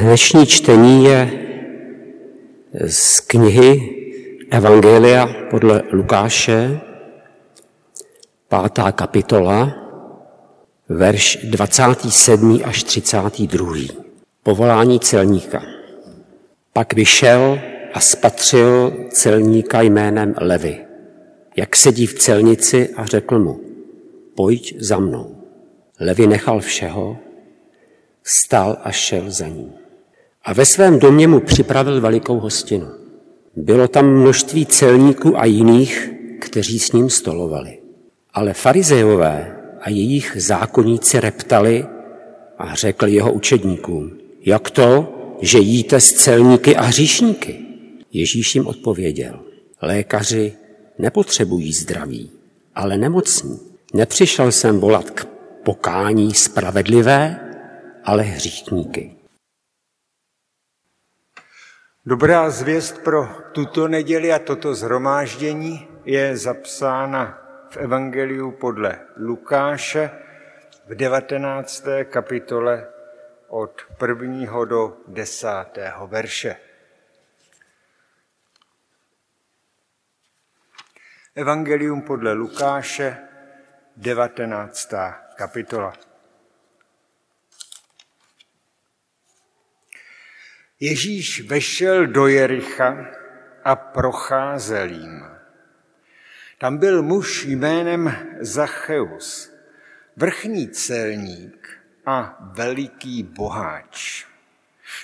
Dnešní čtení je z knihy Evangelia podle Lukáše, pátá kapitola, verš 27. až 32. Povolání celníka. Pak vyšel a spatřil celníka jménem Levy, jak sedí v celnici a řekl mu, pojď za mnou. Levy nechal všeho, vstal a šel za ním. A ve svém domě mu připravil velikou hostinu. Bylo tam množství celníků a jiných, kteří s ním stolovali. Ale farizejové a jejich zákonníci reptali a řekli jeho učedníkům, jak to, že jíte s celníky a hříšníky? Ježíš jim odpověděl, lékaři nepotřebují zdraví, ale nemocní. Nepřišel jsem volat k pokání spravedlivé, ale hříšníky. Dobrá zvěst pro tuto neděli a toto zhromáždění je zapsána v Evangeliu podle Lukáše v 19. kapitole od prvního do desátého verše. Evangelium podle Lukáše, 19. kapitola. Ježíš vešel do Jericha a procházel jim. Tam byl muž jménem Zacheus, vrchní celník a veliký boháč.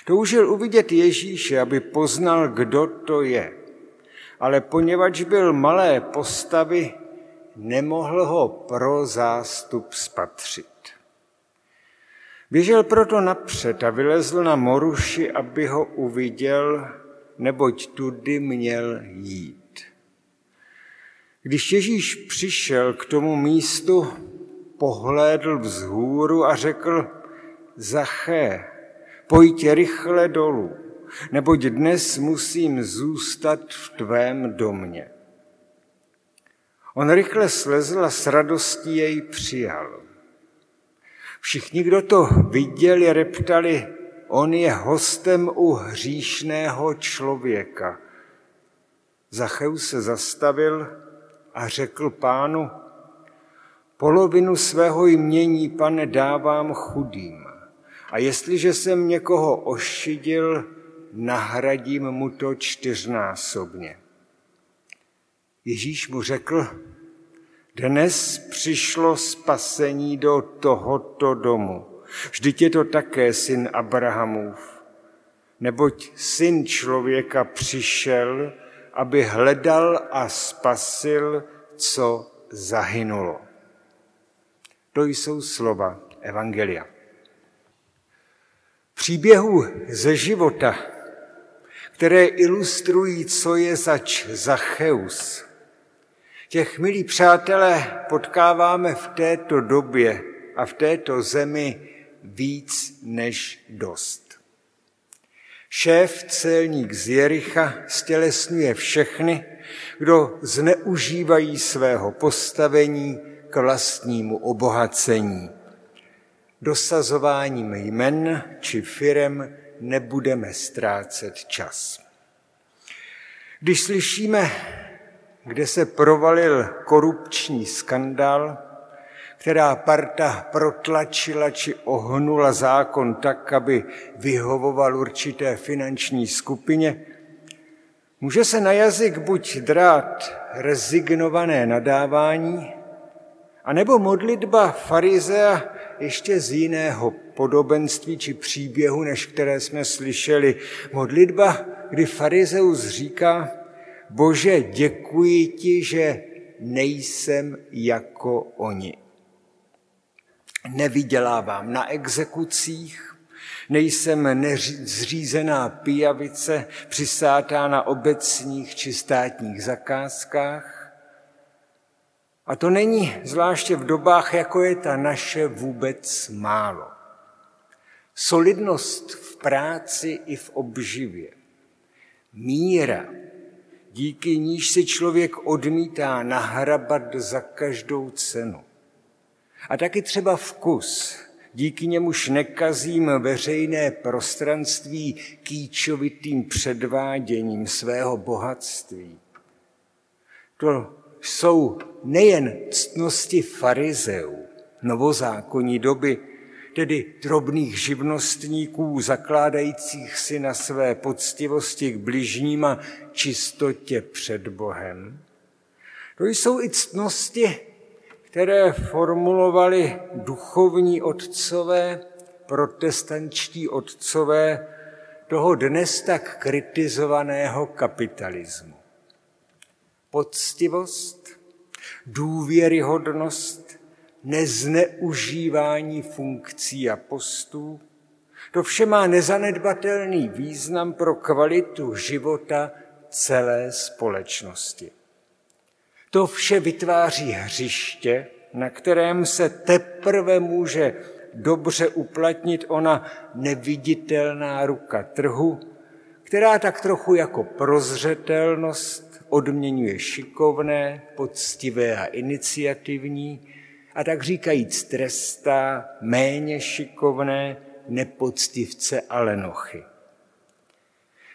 Toužil uvidět Ježíše, aby poznal, kdo to je. Ale poněvadž byl malé postavy, nemohl ho pro zástup spatřit. Běžel proto napřed a vylezl na moruši, aby ho uviděl, neboť tudy měl jít. Když Ježíš přišel k tomu místu, pohlédl vzhůru a řekl, Zaché, pojď rychle dolů, neboť dnes musím zůstat v tvém domě. On rychle slezl a s radostí jej přijal. Všichni, kdo to viděli, reptali, on je hostem u hříšného člověka. Zacheus se zastavil a řekl pánu, polovinu svého jmění, pane, dávám chudým. A jestliže jsem někoho ošidil, nahradím mu to čtyřnásobně. Ježíš mu řekl, dnes přišlo spasení do tohoto domu. Vždyť je to také syn Abrahamův. Neboť syn člověka přišel, aby hledal a spasil, co zahynulo. To jsou slova Evangelia. Příběhu ze života, které ilustrují, co je zač Zacheus, Těch, milí přátelé, potkáváme v této době a v této zemi víc než dost. Šéf celník z Jericha stělesňuje všechny, kdo zneužívají svého postavení k vlastnímu obohacení. Dosazováním jmen či firem nebudeme ztrácet čas. Když slyšíme kde se provalil korupční skandál, která parta protlačila či ohnula zákon tak, aby vyhovoval určité finanční skupině, může se na jazyk buď drát rezignované nadávání, anebo modlitba farizea ještě z jiného podobenství či příběhu, než které jsme slyšeli. Modlitba, kdy farizeus říká, Bože, děkuji ti, že nejsem jako oni. Nevydělávám na exekucích, nejsem zřízená pijavice přisátá na obecních či státních zakázkách. A to není zvláště v dobách, jako je ta naše, vůbec málo. Solidnost v práci i v obživě. Míra díky níž si člověk odmítá nahrabat za každou cenu. A taky třeba vkus, díky němuž nekazím veřejné prostranství kýčovitým předváděním svého bohatství. To jsou nejen ctnosti farizeů, novozákonní doby, tedy drobných živnostníků, zakládajících si na své poctivosti k bližním a čistotě před Bohem. To jsou i ctnosti, které formulovali duchovní otcové, protestančtí otcové toho dnes tak kritizovaného kapitalismu. Poctivost, důvěryhodnost, nezneužívání funkcí a postů, to vše má nezanedbatelný význam pro kvalitu života celé společnosti. To vše vytváří hřiště, na kterém se teprve může dobře uplatnit ona neviditelná ruka trhu, která tak trochu jako prozřetelnost odměňuje šikovné, poctivé a iniciativní a tak říkajíc trestá méně šikovné, nepoctivce a lenochy.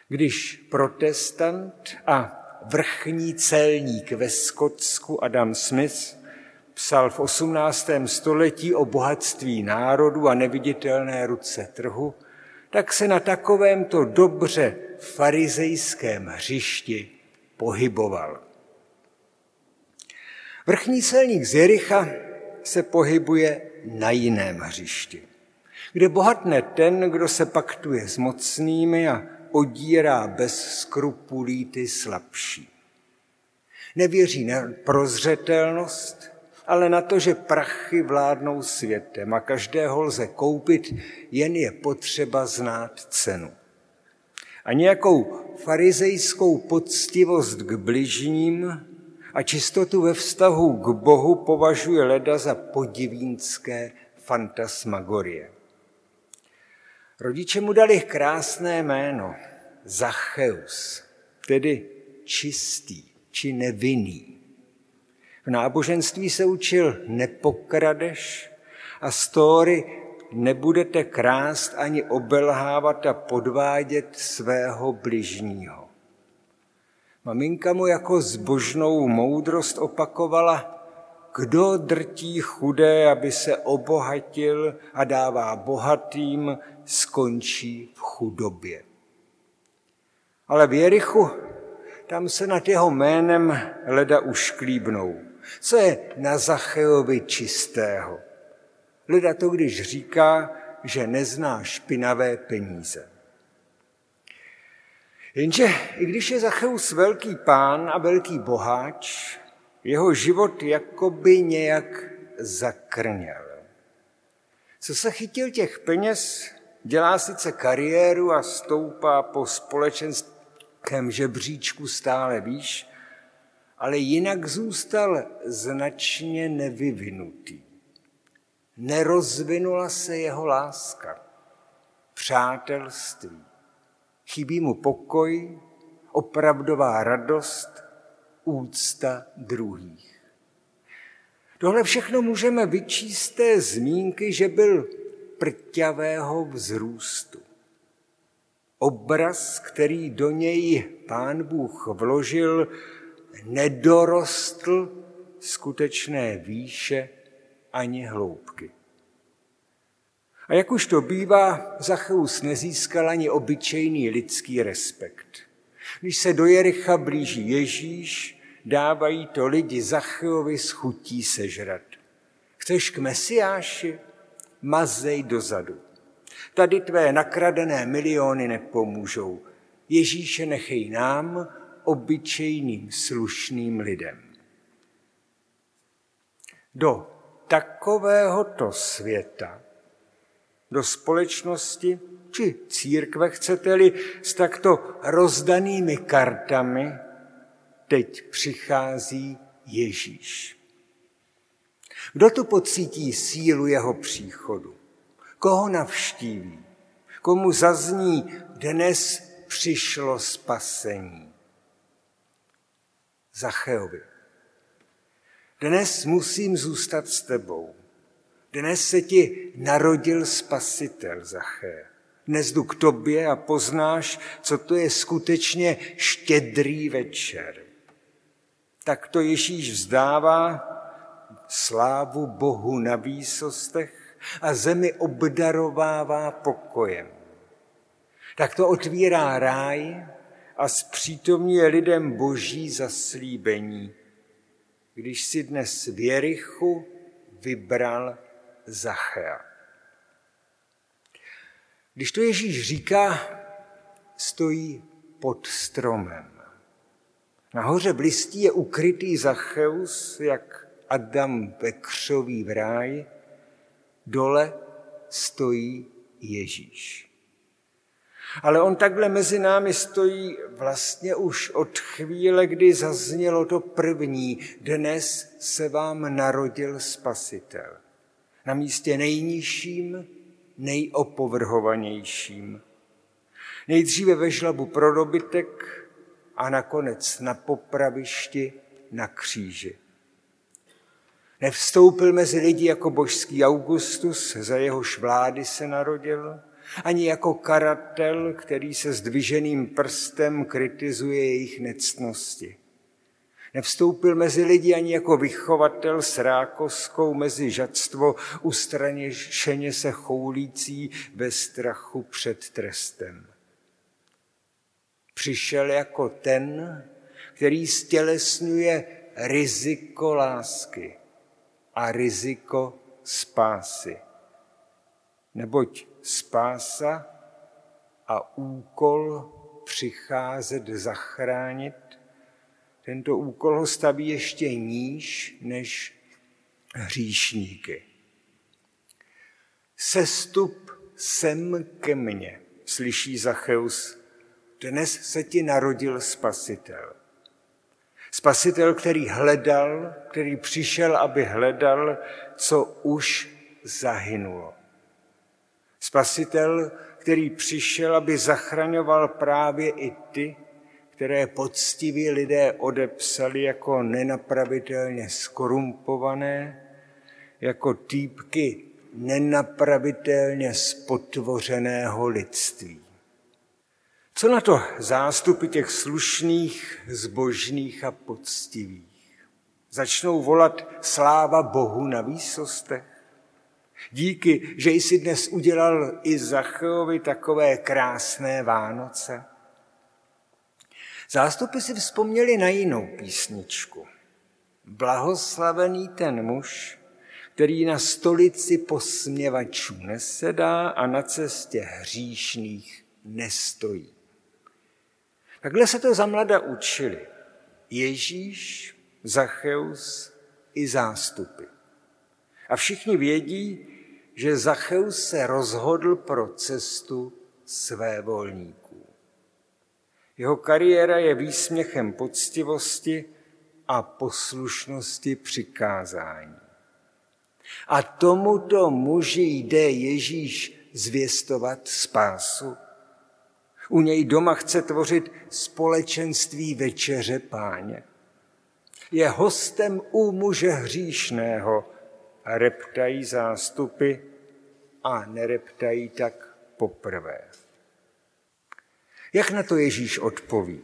Když protestant a vrchní celník ve Skotsku Adam Smith psal v 18. století o bohatství národu a neviditelné ruce trhu, tak se na takovémto dobře farizejském hřišti pohyboval. Vrchní celník z Jericha se pohybuje na jiném hřišti, kde bohatne ten, kdo se paktuje s mocnými a odírá bez skrupulí ty slabší. Nevěří na prozřetelnost, ale na to, že prachy vládnou světem a každého lze koupit, jen je potřeba znát cenu. A nějakou farizejskou poctivost k bližním a čistotu ve vztahu k Bohu považuje leda za podivínské fantasmagorie. Rodiče mu dali krásné jméno, Zacheus, tedy čistý či nevinný. V náboženství se učil nepokradeš a story nebudete krást ani obelhávat a podvádět svého bližního. Maminka mu jako zbožnou moudrost opakovala, kdo drtí chudé, aby se obohatil a dává bohatým, skončí v chudobě. Ale v Jerichu, tam se nad jeho jménem leda už klíbnou. Co je na Zachejovi čistého? Leda to, když říká, že nezná špinavé peníze. Jenže i když je Zacheus velký pán a velký boháč, jeho život jakoby nějak zakrněl. Co se chytil těch peněz, dělá sice kariéru a stoupá po společenském žebříčku stále výš, ale jinak zůstal značně nevyvinutý. Nerozvinula se jeho láska, přátelství. Chybí mu pokoj, opravdová radost, úcta druhých. Tohle všechno můžeme vyčíst té zmínky, že byl prťavého vzrůstu. Obraz, který do něj pán Bůh vložil, nedorostl skutečné výše ani hloubky. A jak už to bývá, Zacheus nezískal ani obyčejný lidský respekt. Když se do Jericha blíží Ježíš, dávají to lidi Zacheovi s chutí sežrat. Chceš k Mesiáši? Mazej dozadu. Tady tvé nakradené miliony nepomůžou. Ježíše nechej nám, obyčejným slušným lidem. Do takovéhoto světa, do společnosti či církve, chcete-li, s takto rozdanými kartami, teď přichází Ježíš. Kdo tu pocítí sílu jeho příchodu? Koho navštíví? Komu zazní, dnes přišlo spasení? Zacheovi. Dnes musím zůstat s tebou. Dnes se ti narodil spasitel, Zaché. Dnes jdu k tobě a poznáš, co to je skutečně štědrý večer. Tak to Ježíš vzdává slávu Bohu na výsostech a zemi obdarovává pokojem. Tak to otvírá ráj a zpřítomňuje lidem boží zaslíbení, když si dnes v Jerichu vybral Zachea. Když to Ježíš říká, stojí pod stromem. Nahoře blistí je ukrytý Zacheus, jak Adam ve křoví v ráji, dole stojí Ježíš. Ale on takhle mezi námi stojí vlastně už od chvíle, kdy zaznělo to první. Dnes se vám narodil spasitel. Na místě nejnižším, nejopovrhovanějším. Nejdříve ve žlabu pro dobytek a nakonec na popravišti na kříži. Nevstoupil mezi lidi jako božský Augustus, za jehož vlády se narodil, ani jako karatel, který se zdviženým prstem kritizuje jejich nectnosti. Nevstoupil mezi lidi ani jako vychovatel s rákoskou mezi žadstvo ustraněšeně se choulící ve strachu před trestem. Přišel jako ten, který stělesňuje riziko lásky a riziko spásy. Neboť spása a úkol přicházet zachránit tento úkol ho staví ještě níž než hříšníky. Sestup sem ke mně, slyší Zacheus, dnes se ti narodil spasitel. Spasitel, který hledal, který přišel, aby hledal, co už zahynulo. Spasitel, který přišel, aby zachraňoval právě i ty, které poctiví lidé odepsali jako nenapravitelně skorumpované, jako týpky nenapravitelně spotvořeného lidství. Co na to zástupy těch slušných, zbožných a poctivých? Začnou volat sláva Bohu na výsostech? Díky, že jsi dnes udělal i Zachovi takové krásné Vánoce? Zástupy si vzpomněli na jinou písničku. Blahoslavený ten muž, který na stolici posměvačů nesedá a na cestě hříšných nestojí. Takhle se to za mlada učili. Ježíš, Zacheus i zástupy. A všichni vědí, že Zacheus se rozhodl pro cestu své volníků. Jeho kariéra je výsměchem poctivosti a poslušnosti přikázání. A tomuto muži jde Ježíš zvěstovat spásu. U něj doma chce tvořit společenství večeře páně. Je hostem u muže hříšného reptají zástupy a nereptají tak poprvé. Jak na to Ježíš odpoví?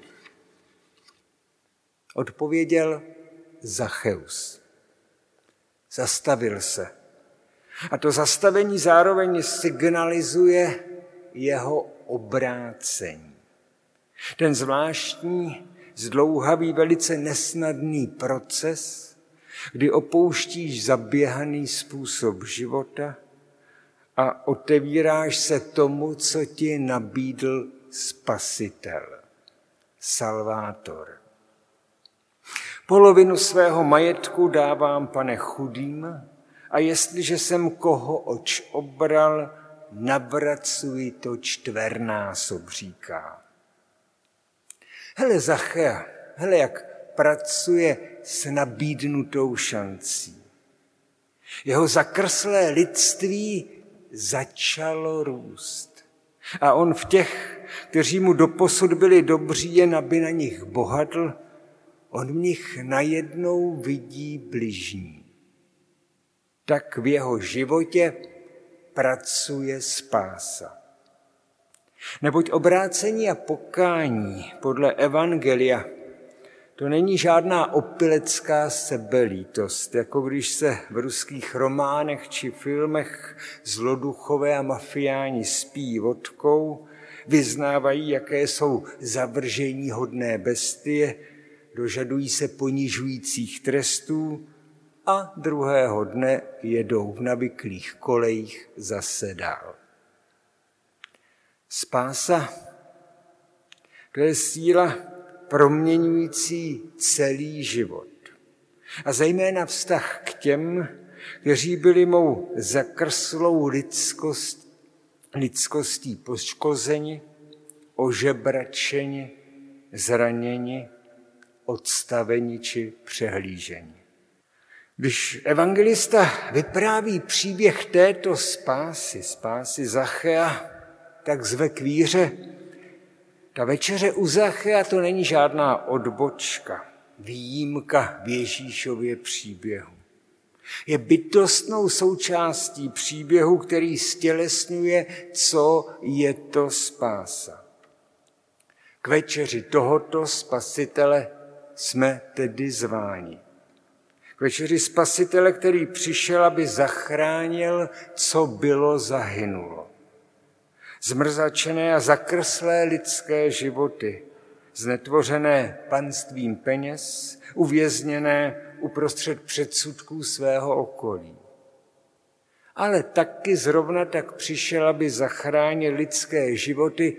Odpověděl Zacheus. Zastavil se. A to zastavení zároveň signalizuje jeho obrácení. Ten zvláštní, zdlouhavý, velice nesnadný proces, kdy opouštíš zaběhaný způsob života a otevíráš se tomu, co ti nabídl spasitel, salvátor. Polovinu svého majetku dávám, pane, chudým, a jestliže jsem koho oč obral, navracuji to čtvernásob, říká. Hele, Zachea, hele, jak pracuje s nabídnutou šancí. Jeho zakrslé lidství začalo růst. A on v těch, kteří mu doposud byli dobří, jen aby na nich bohatl, on v nich najednou vidí bližní. tak v jeho životě pracuje spása. Neboť obrácení a pokání podle Evangelia to není žádná opilecká sebelítost, jako když se v ruských románech či filmech zloduchové a mafiáni spí vodkou, vyznávají, jaké jsou zavržení hodné bestie, dožadují se ponižujících trestů a druhého dne jedou v navyklých kolejích zase dál. Spása to je síla proměňující celý život. A zejména vztah k těm, kteří byli mou zakrslou lidskost, lidskostí poškozeni, ožebračeni, zraněni, odstaveni či přehlíženi. Když evangelista vypráví příběh této spásy, spásy Zachea, tak zve k víře. Ta večeře u Zachea to není žádná odbočka, výjimka v Ježíšově příběhu. Je bytostnou součástí příběhu, který stělesňuje, co je to spása. K večeři tohoto spasitele jsme tedy zváni. K večeři spasitele, který přišel, aby zachránil, co bylo zahynulo. Zmrzačené a zakrslé lidské životy, znetvořené panstvím peněz, uvězněné uprostřed předsudků svého okolí. Ale taky zrovna tak přišel, aby zachránil lidské životy,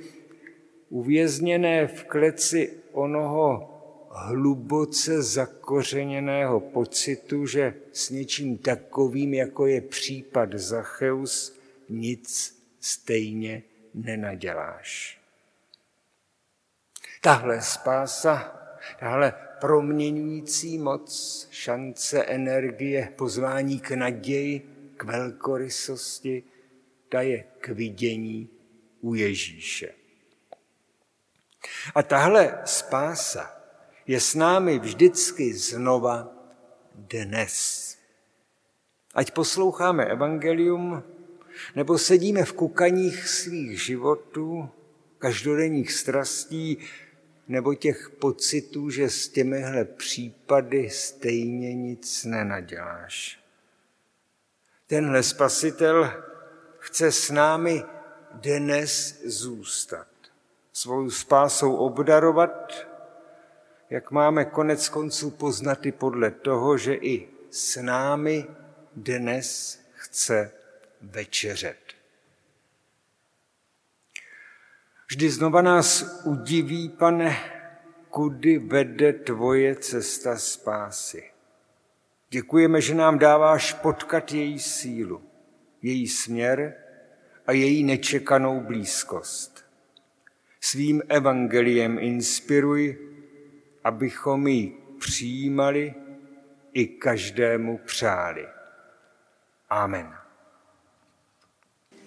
uvězněné v kleci onoho hluboce zakořeněného pocitu, že s něčím takovým, jako je případ Zacheus, nic stejně nenaděláš. Tahle spása, tahle proměňující moc, šance, energie, pozvání k naději, k velkorysosti, ta je k vidění u Ježíše. A tahle spása je s námi vždycky znova dnes. Ať posloucháme evangelium, nebo sedíme v kukaních svých životů, každodenních strastí, nebo těch pocitů, že s těmihle případy stejně nic nenaděláš. Tenhle spasitel chce s námi dnes zůstat, svou spásou obdarovat, jak máme konec konců poznat i podle toho, že i s námi dnes chce večeřet. Vždy znova nás udiví, pane, kudy vede tvoje cesta spásy. Děkujeme, že nám dáváš potkat její sílu, její směr a její nečekanou blízkost. Svým evangeliem inspiruj, abychom ji přijímali i každému přáli. Amen.